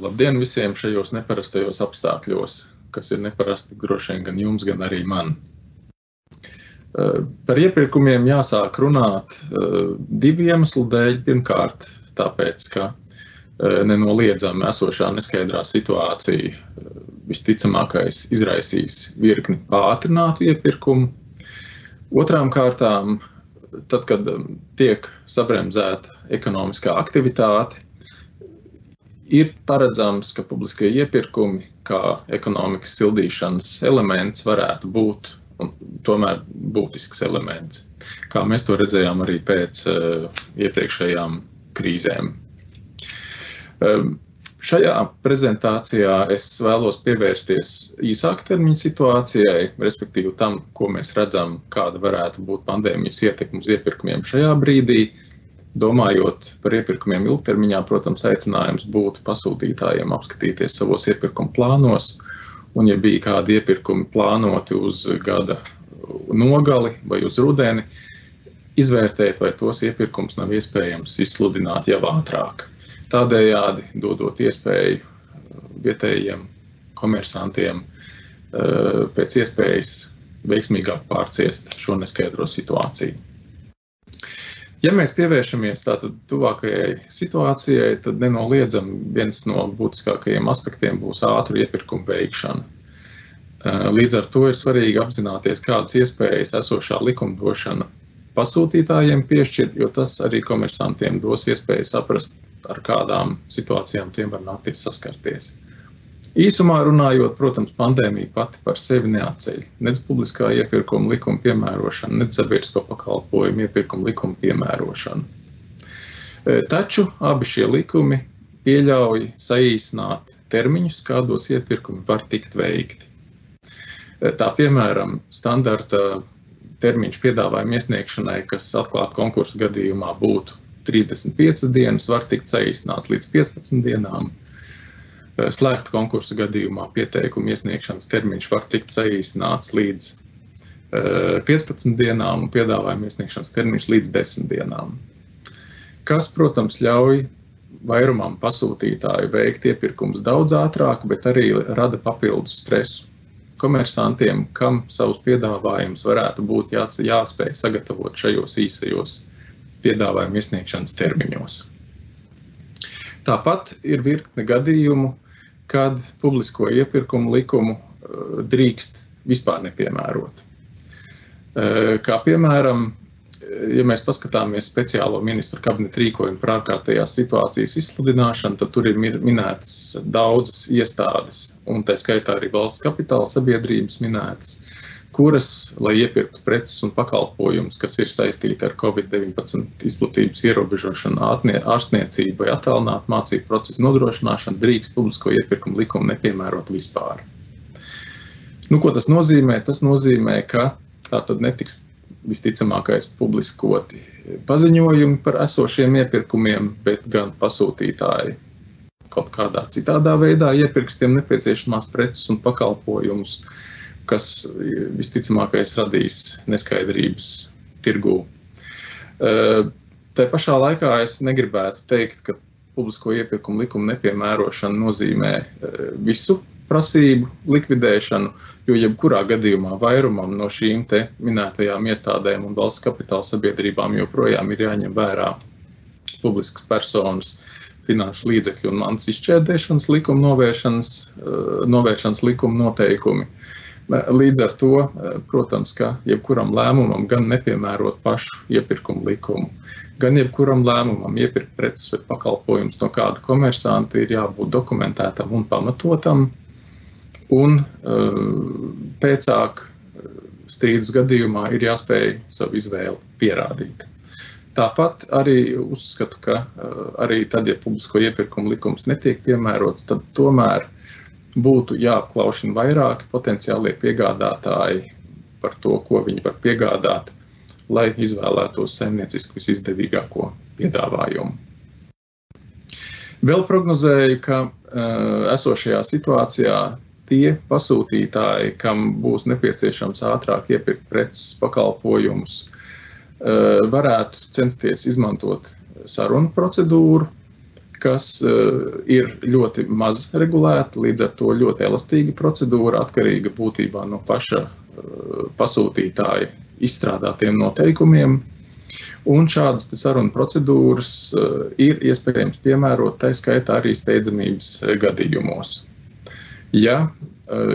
Labdien visiem šajos neparastajos apstākļos, kas ir neparasti droši vien gan jums, gan arī man. Par iepirkumiem jāsāk runāt divu iemeslu dēļ. Pirmkārt, tāpēc, ka nenoliedzami esošā neskaidrā situācija visticamākais izraisīs virkni pātrinātu iepirkumu. Otrām kārtām, tad, kad tiek sabremzēta ekonomiskā aktivitāte, ir paredzams, ka publiskie iepirkumi kā ekonomikas sildīšanas elements varētu būt tomēr būtisks elements, kā mēs to redzējām arī pēc uh, iepriekšējām krīzēm. Um, šajā prezentācijā es vēlos pievērsties īsāka termiņa situācijai, respektīvi tam, ko mēs redzam, kāda varētu būt pandēmijas ietekme uz iepirkumiem šajā brīdī, Domājot par iepirkumiem ilgtermiņā, protams, aicinājums būtu pasūtītājiem apskatīties savos iepirkuma plānos, un ja bija kādi iepirkumi plānoti uz gada nogali vai uz rudeni, izvērtēt, vai tos iepirkums nav iespējams izsludināt jau ātrāk. Tādējādi dodot iespēju vietējiem komersantiem eh, pēc iespējas veiksmīgāk pārciest šo neskaidro situāciju. Ja mēs pievēršamies tātad tuvākajai situācijai, tad nenoliedzami viens no būtiskākajiem aspektiem būs ātru iepirkumu veikšana. Eh, līdz ar to ir svarīgi apzināties, kādas iespējas esošā likumdošana pasūtītājiem piešķir, jo tas arī komersantiem dos iespēju saprast, ar kādām situācijām tiem var nākties saskarties. Īsumā runājot, protams, pandēmija pati par sevi neatceļ nec publiskā iepirkuma likuma piemērošanu, nec sabiedrisko pakalpojumu iepirkuma likuma piemērošanu. E, taču abi šie likumi pieļauj saīsināt termiņus, kādos iepirkumi var tikt veikti. E, tā piemēram, standarta termiņš piedāvājuma iesniegšanai, kas atklāta konkursu gadījumā būtu 35 dienas, var tikt saīsināts līdz 15 dienām slēgta konkursa gadījumā pieteikuma iesniegšanas termiņš var tikt saīsināts līdz 15 eh, dienām un piedāvājuma iesniegšanas termiņš līdz 10 dienām. Kas, protams, ļauj vairumam pasūtītāju veikt iepirkums daudz ātrāk, bet arī rada papildus stresu komersantiem, kam savus piedāvājumus varētu būt jā, jāspēj sagatavot šajos īsajos piedāvājuma iesniegšanas termiņos. Tāpat ir virkne gadījumu, kad publisko iepirkumu likumu eh, drīkst vispār nepiemērot. Eh, kā piemēram, ja mēs paskatāmies speciālo ministru kabineta rīkojumu par ārkārtējās situācijas izsludināšanu, tad tur ir minētas daudzas iestādes, un tā skaitā arī valsts kapitāla sabiedrības minētas, kuras, lai iepirktu preces un pakalpojumus, kas ir saistīti ar Covid-19 izplatības ierobežošanu, ārstniecību vai attālinātu mācību procesu nodrošināšanu, drīkst publisko iepirkumu likumu nepiemērot vispār. Nu, ko tas nozīmē? Tas nozīmē, ka tā tad netiks visticamākais publiskoti paziņojumi par esošiem iepirkumiem, bet gan pasūtītāji kaut kādā citādā veidā iepirks tiem nepieciešamās preces un pakalpojumus. Kas visticamākais radīs neskaidrības tirgū. Tā pašā laikā es negribētu teikt, ka publisko iepirkumu likuma nepiemērošana nozīmē visu prasību likvidēšanu, jo jebkurā gadījumā vairumam no šīm minētajām iestādēm un valsts kapitāla sabiedrībām joprojām ir jāņem vērā publiskas personas finanšu līdzekļu un mantas izšķērdēšanas likuma novēršanas, novēršanas likuma noteikumi. Uh, Līdz ar to, eh, protams, ka jebkuram lēmumam gan nepiemērot pašu iepirkumu likumu, gan jebkuram lēmumam iepirkt preces vai pakalpojumus no kāda komersanta ir jābūt dokumentētam un pamatotam, un eh, pēcāk eh, strīdus gadījumā ir jāspēj savu izvēli pierādīt. Tāpat arī uzskatu, ka arī tad, ja publisko iepirkumu likums netiek piemērots, tad tomēr būtu jāapklaušina vairāki potenciālie piegādātāji par to, ko viņi var piegādāt, lai izvēlētos saimnieciski visizdevīgāko piedāvājumu. Vēl prognozēju, ka uh, esošajā situācijā tie pasūtītāji, kam būs nepieciešams ātrāk iepirkt preces pakalpojumus, uh, varētu censties izmantot sarunu procedūru, kas ir ļoti maz regulēta, līdz ar to ļoti elastīga procedūra, atkarīga būtībā no paša pasūtītāja izstrādātiem noteikumiem. Un šādas sarunu procedūras ir iespējams piemērot, tā skaitā arī steidzamības gadījumos. Ja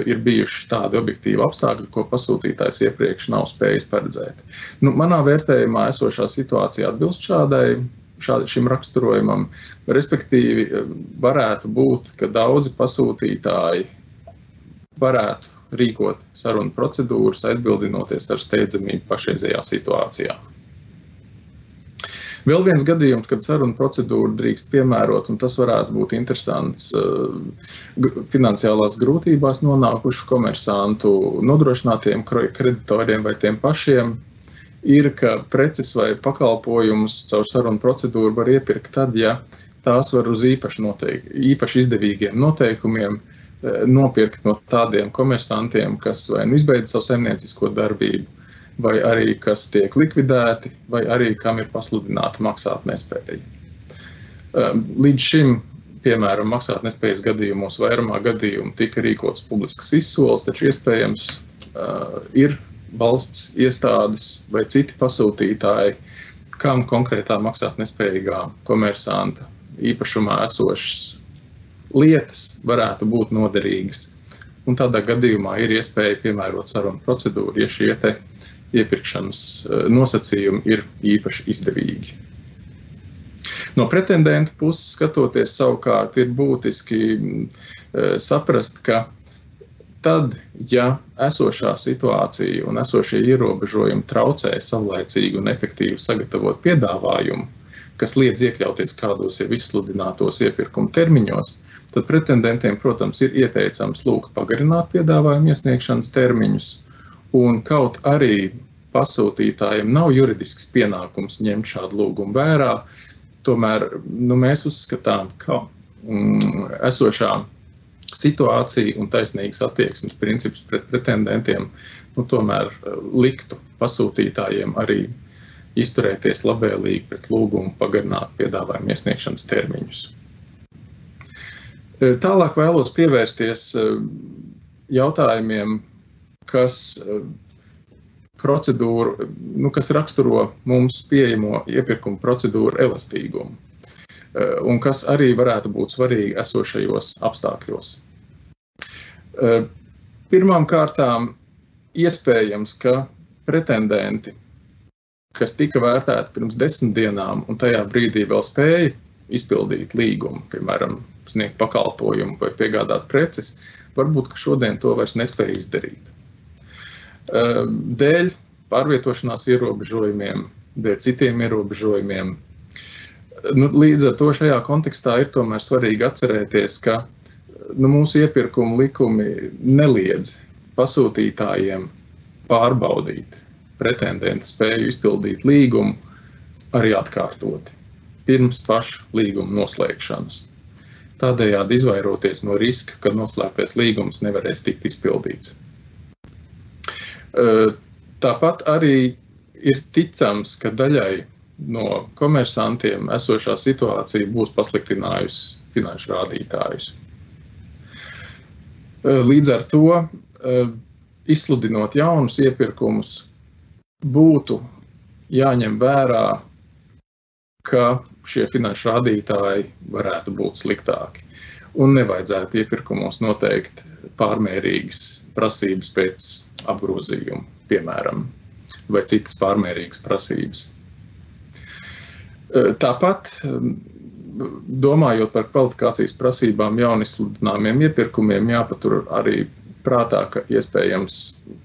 ir bijuši tādi objektīvi apstākļi, ko pasūtītājs iepriekš nav spējis paredzēt. Nu, manā vērtējumā esošā situācija atbilst šādai, šādi, šim raksturojumam. Respektīvi, varētu būt, ka daudzi pasūtītāji varētu rīkot sarunu procedūras, aizbildinoties ar steidzamību pašreizējā situācijā. Vēl viens gadījums, kad sarunu procedūru drīkst piemērot, un tas varētu būt interesants finansiālās grūtībās nonākušu komersantu nodrošinātiem kreditoriem vai tiem pašiem, ir, ka preces vai pakalpojumus caur sarunu procedūru var iepirkt tad, ja tās var uz īpaši, noteik, īpaši izdevīgiem noteikumiem nopirkt no tādiem komersantiem, kas vai nu izbeidz savu saimniecisko darbību, vai arī kas tiek likvidēti, vai arī kam ir pasludināta maksātnespēja. Līdz šim, piemēram, maksātnespējas gadījumos vairumā gadījumu tika rīkots publisks izsoles, taču iespējams ir valsts iestādes vai citi pasūtītāji, kam konkrētā maksātnespējīgā komersanta īpašumā esošas lietas varētu būt noderīgas. Un tādā gadījumā ir iespēja piemērot sarunu procedūru, ja šie iepirkšanas nosacījumi ir īpaši izdevīgi. No pretendenta puses skatoties, savukārt, ir būtiski saprast, ka tad, ja esošā situācija un esošie ierobežojumi traucē savlaicīgi un efektīvi sagatavot piedāvājumu, kas liedz iekļauties kādos jau izsludinātos iepirkuma termiņos, tad pretendentiem, protams, ir ieteicams lūgt pagarināt piedāvājumu iesniegšanas termiņus, un kaut arī pasūtītājiem nav juridisks pienākums ņemt šādu lūgumu vērā, tomēr nu, mēs uzskatām, ka mm, esošā situācija un taisnīgas attieksmes princips pret pretendentiem nu, tomēr eh, liktu pasūtītājiem arī izturēties labvēlīgi pret lūgumu pagarināt piedāvājumu iesniegšanas termiņus. Eh, tālāk vēlos pievērsties eh, jautājumiem, kas procedūru, nu, kas raksturo mums pieejamo iepirkuma procedūru elastīgumu, un kas arī varētu būt svarīgi esošajos apstākļos. Pirmām kārtām iespējams, ka pretendenti, kas tika vērtēti pirms desmit dienām un tajā brīdī vēl spēja izpildīt līgumu, piemēram, sniegt pakalpojumu vai piegādāt preces, varbūt šodien to vairs nespēja izdarīt. Ehm, dēļ pārvietošanās ierobežojumiem, dēļ citiem ierobežojumiem. Nu, līdz ar to šajā kontekstā ir tomēr svarīgi atcerēties, ka nu, mūsu iepirkuma likumi neliedz pasūtītājiem pārbaudīt pretendentu spēju izpildīt līgumu arī atkārtoti pirms paša līguma noslēgšanas tādējādi izvairoties no riska, ka noslēgtais līgums nevarēs tikt izpildīts. Tāpat arī ir ticams, ka daļai no komersantiem esošā situācija būs pasliktinājusi finanšu rādītājus. Līdz ar to, izsludinot jaunus iepirkumus, būtu jāņem vērā ka šie finanšu rādītāji varētu būt sliktāki. Un nevajadzētu iepirkumos noteikt pārmērīgas prasības pēc apgrozījuma, piemēram, vai citas pārmērīgas prasības. Tāpat, domājot par kvalifikācijas prasībām jaunizsludināmiem iepirkumiem, jāpatur arī prātā, ka iespējams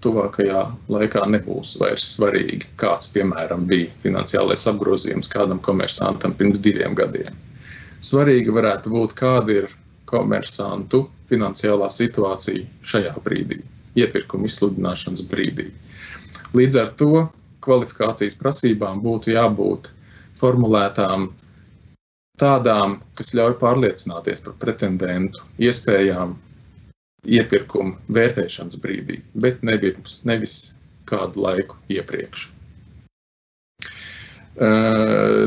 tuvākajā laikā nebūs vairs svarīgi, kāds, piemēram, bija finansiālais apgrozījums kādam komersantam pirms diviem gadiem. Svarīgi varētu būt, kāda ir komersantu finansiālā situācija šajā brīdī, iepirkuma izsludināšanas brīdī. Līdz ar to kvalifikācijas prasībām būtu jābūt formulētām tādām, kas ļauj pārliecināties par pretendentu iespējām iepirkuma vērtēšanas brīdī, bet nevis, nevis kādu laiku iepriekš.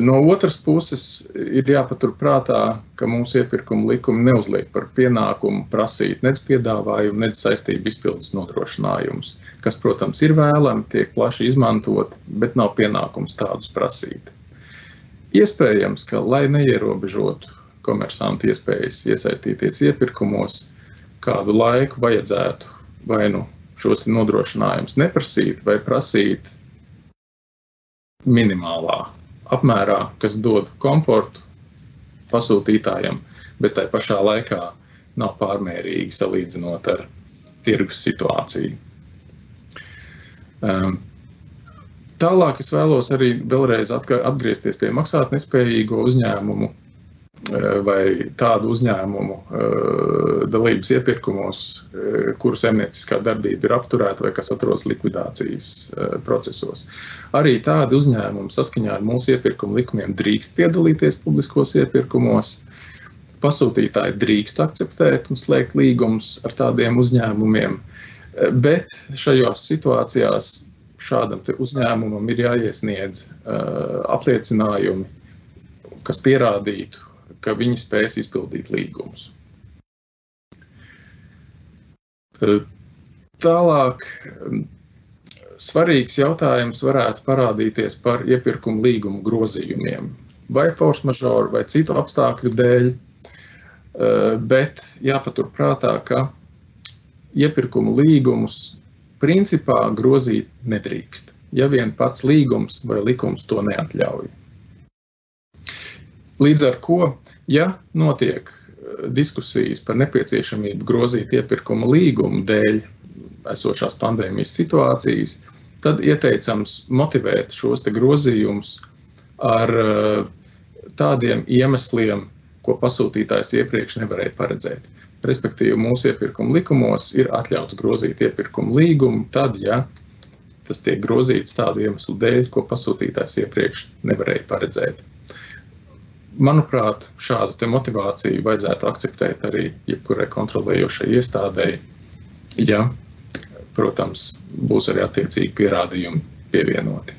No otras puses, ir jāpaturprātā, ka mūsu iepirkuma likumi neuzliek par pienākumu prasīt nec piedāvājumu, nec saistību izpildes nodrošinājumus, kas, protams, ir vēlami, tiek plaši izmantot, bet nav pienākums tādus prasīt. Iespējams, ka, lai neierobežotu komersantu iespējas iesaistīties iepirkumos, kādu laiku vajadzētu vai nu šos nodrošinājumus neprasīt vai prasīt minimālā apmērā, kas dod komfortu pasūtītājam, bet tai pašā laikā nav pārmērīgi salīdzinot ar tirgus situāciju. Um, tālāk es vēlos arī vēlreiz atgriezties pie maksātnespējīgo uzņēmumu Eh, vai tādu uzņēmumu eh, dalības iepirkumos, eh, kuru zemnieciskā darbība ir apturēta vai kas atrodas likvidācijas procesos. Arī tādi uzņēmumi saskaņā ar mūsu iepirkuma likumiem drīkst piedalīties publiskos iepirkumos. Pasūtītāji drīkst akceptēt un slēgt līgumus ar tādiem uzņēmumiem, bet šajās situācijās šādam uzņēmumam ir jāiesniedz apliecinājumi, kas pierādītu ka viņi spēs izpildīt līgumus. Tālāk svarīgs jautājums varētu parādīties par iepirkuma līgumu grozījumiem, vai force majeure, vai citu apstākļu dēļ, bet jāpaturprātā, ka iepirkuma līgumus principā grozīt nedrīkst, ja vien pats līgums vai likums to neatļauj. Līdz ar to, ja notiek eh, diskusijas par nepieciešamību grozīt iepirkuma līgumu dēļ esošās pandēmijas situācijas, tad ieteicams motivēt šos grozījumus ar eh, tādiem iemesliem, ko pasūtītājs iepriekš nevarēja paredzēt. Respektīvi, mūsu iepirkuma likumos ir atļauts grozīt iepirkuma līgumu tad, ja tas tiek grozīts tādu iemeslu dēļ, ko pasūtītājs iepriekš nevarēja paredzēt manuprāt, šādu motivāciju vajadzētu akceptēt arī jebkurai kontrolējošai iestādēji, ja, protams, būs arī attiecīgi pierādījumi pievienoti.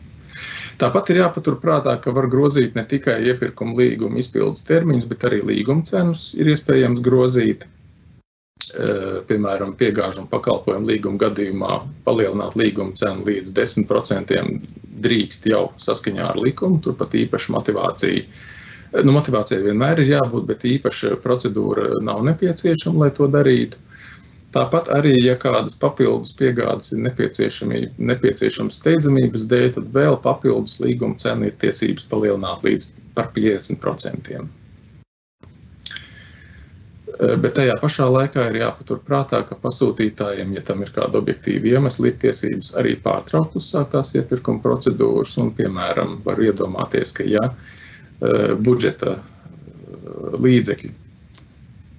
Tāpat ir jāpaturprātā, ka var grozīt ne tikai iepirkuma līguma izpildes termiņus, bet arī līguma cenus ir iespējams grozīt. Piemēram, piegāžu un pakalpojumu līguma gadījumā palielināt līguma cenu līdz 10% drīkst jau saskaņā ar likumu. Turpat īpaši motivācija Nu, motivācijai vienmēr ir jābūt, bet īpaša procedūra nav nepieciešama, lai to darītu. Tāpat arī, ja kādas papildus piegādes ir nepieciešamas steidzamības dēļ, tad vēl papildus līguma cena ir tiesības palielināt līdz par 50%. Bet tajā pašā laikā ir jāpatur prātā, ka pasūtītājiem, ja tam ir kāda objektīva iemesla, ir tiesības arī pārtraukt uzsāktās iepirkuma procedūras. Un, piemēram, var iedomāties, ka ja Eh, budžeta eh, līdzekļi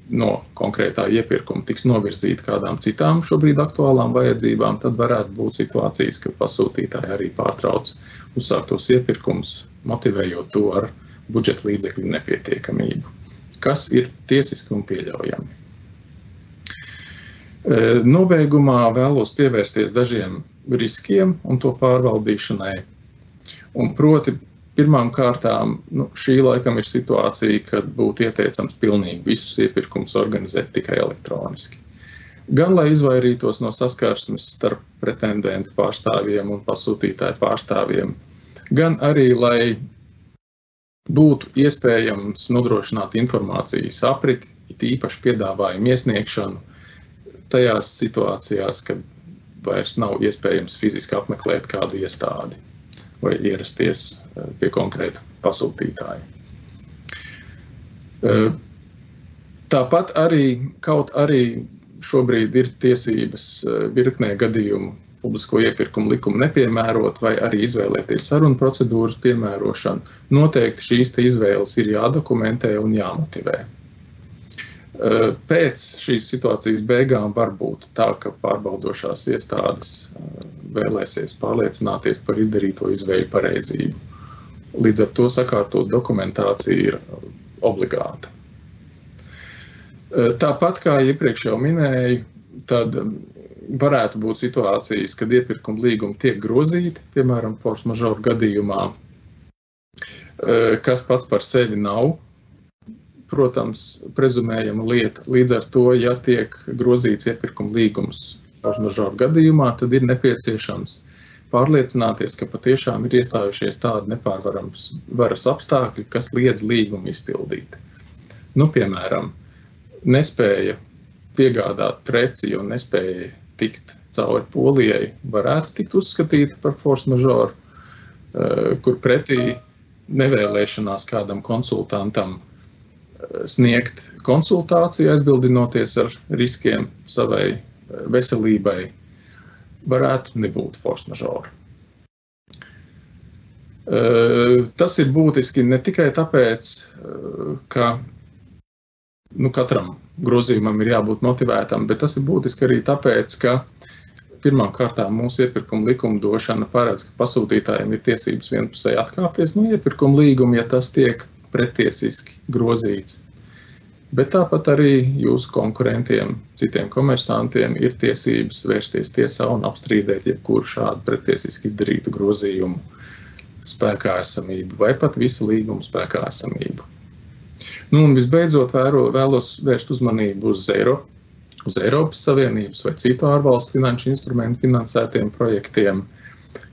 no konkrētā iepirkuma tiks novirzīti kādām citām šobrīd aktuālām vajadzībām, tad varētu būt situācijas, ka pasūtītāji arī pārtrauc uzsāktos iepirkumus, motivējot to ar budžeta līdzekļu nepietiekamību, kas ir tiesiski un pieļaujami. Eh, nobeigumā vēlos pievērsties dažiem riskiem un to pārvaldīšanai. Un proti, Pirmām kārtām nu, šī laikam ir situācija, kad būtu ieteicams pilnīgi visus iepirkumus organizēt tikai elektroniski. Gan lai izvairītos no saskarsmes starp pretendentu pārstāvjiem un pasūtītāju pārstāvjiem, gan arī lai būtu iespējams nodrošināt informācijas apriti, it īpaši piedāvājumu iesniegšanu tajās situācijās, kad vairs nav iespējams fiziski apmeklēt kādu iestādi vai ierasties eh, pie konkrēta pasūtītāja. Eh, tāpat arī kaut arī šobrīd ir tiesības eh, virknē gadījumu publisko iepirkumu likumu nepiemērot vai arī izvēlēties sarunu procedūras piemērošanu. Noteikti šīs izvēles ir jādokumentē un jāmotivē. Pēc šīs situācijas beigām var būt tā, ka pārbaudošās iestādes vēlēsies pārliecināties par izdarīto izvēļu pareizību. Līdz ar to sakārtot dokumentācija ir obligāta. Tāpat kā iepriekš jau minēju, tad varētu būt situācijas, kad iepirkuma līgumi tiek grozīti, piemēram, force majeure gadījumā, kas pats par sevi nav, protams, prezumējama lieta. Līdz ar to, ja tiek grozīts iepirkuma līgums majeure gadījumā, tad ir nepieciešams pārliecināties, ka patiešām ir iestājušies tādi nepārvarams varas apstākļi, kas liedz līgumu izpildīt. Nu, piemēram, nespēja piegādāt preci un nespēja tikt cauri polijai, varētu tikt uzskatīta par force majeure, kur pretī nevēlēšanās kādam konsultantam eh, sniegt konsultāciju, aizbildinoties ar riskiem savai eh, veselībai, varētu nebūt force majeure. Eh, tas ir būtiski ne tikai tāpēc, ka nu, katram grozījumam ir jābūt motivētam, bet tas ir būtiski arī tāpēc, ka Pirmkārt, mūsu iepirkuma likumdošana paredz, ka pasūtītājiem ir tiesības vienpusēji atkāpties no iepirkuma līguma, ja tas tiek pretiesiski grozīts. Bet tāpat arī jūsu konkurentiem, citiem komersantiem, ir tiesības vērsties tiesā un apstrīdēt jebkuru šādu pretiesiski izdarītu grozījumu spēkā esamību vai pat visu līgumu spēkā esamību. Nu, un visbeidzot, vēro, vēlos vērst uzmanību uz Eiropu uz Eiropas Savienības vai citu ārvalstu finanšu instrumentu finansētiem projektiem,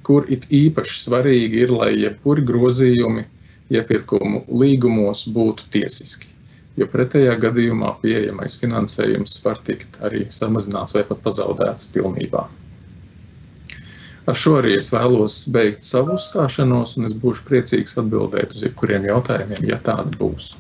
kur it īpaši svarīgi ir, lai jebkuri grozījumi iepirkumu līgumos būtu tiesiski. Jo pretējā gadījumā pieejamais finansējums var tikt arī samazināts vai pat pazaudēts pilnībā. Ar šo arī es vēlos beigt savu uzstāšanos, un es būšu priecīgs atbildēt uz jebkuriem jautājumiem, ja tādi būs.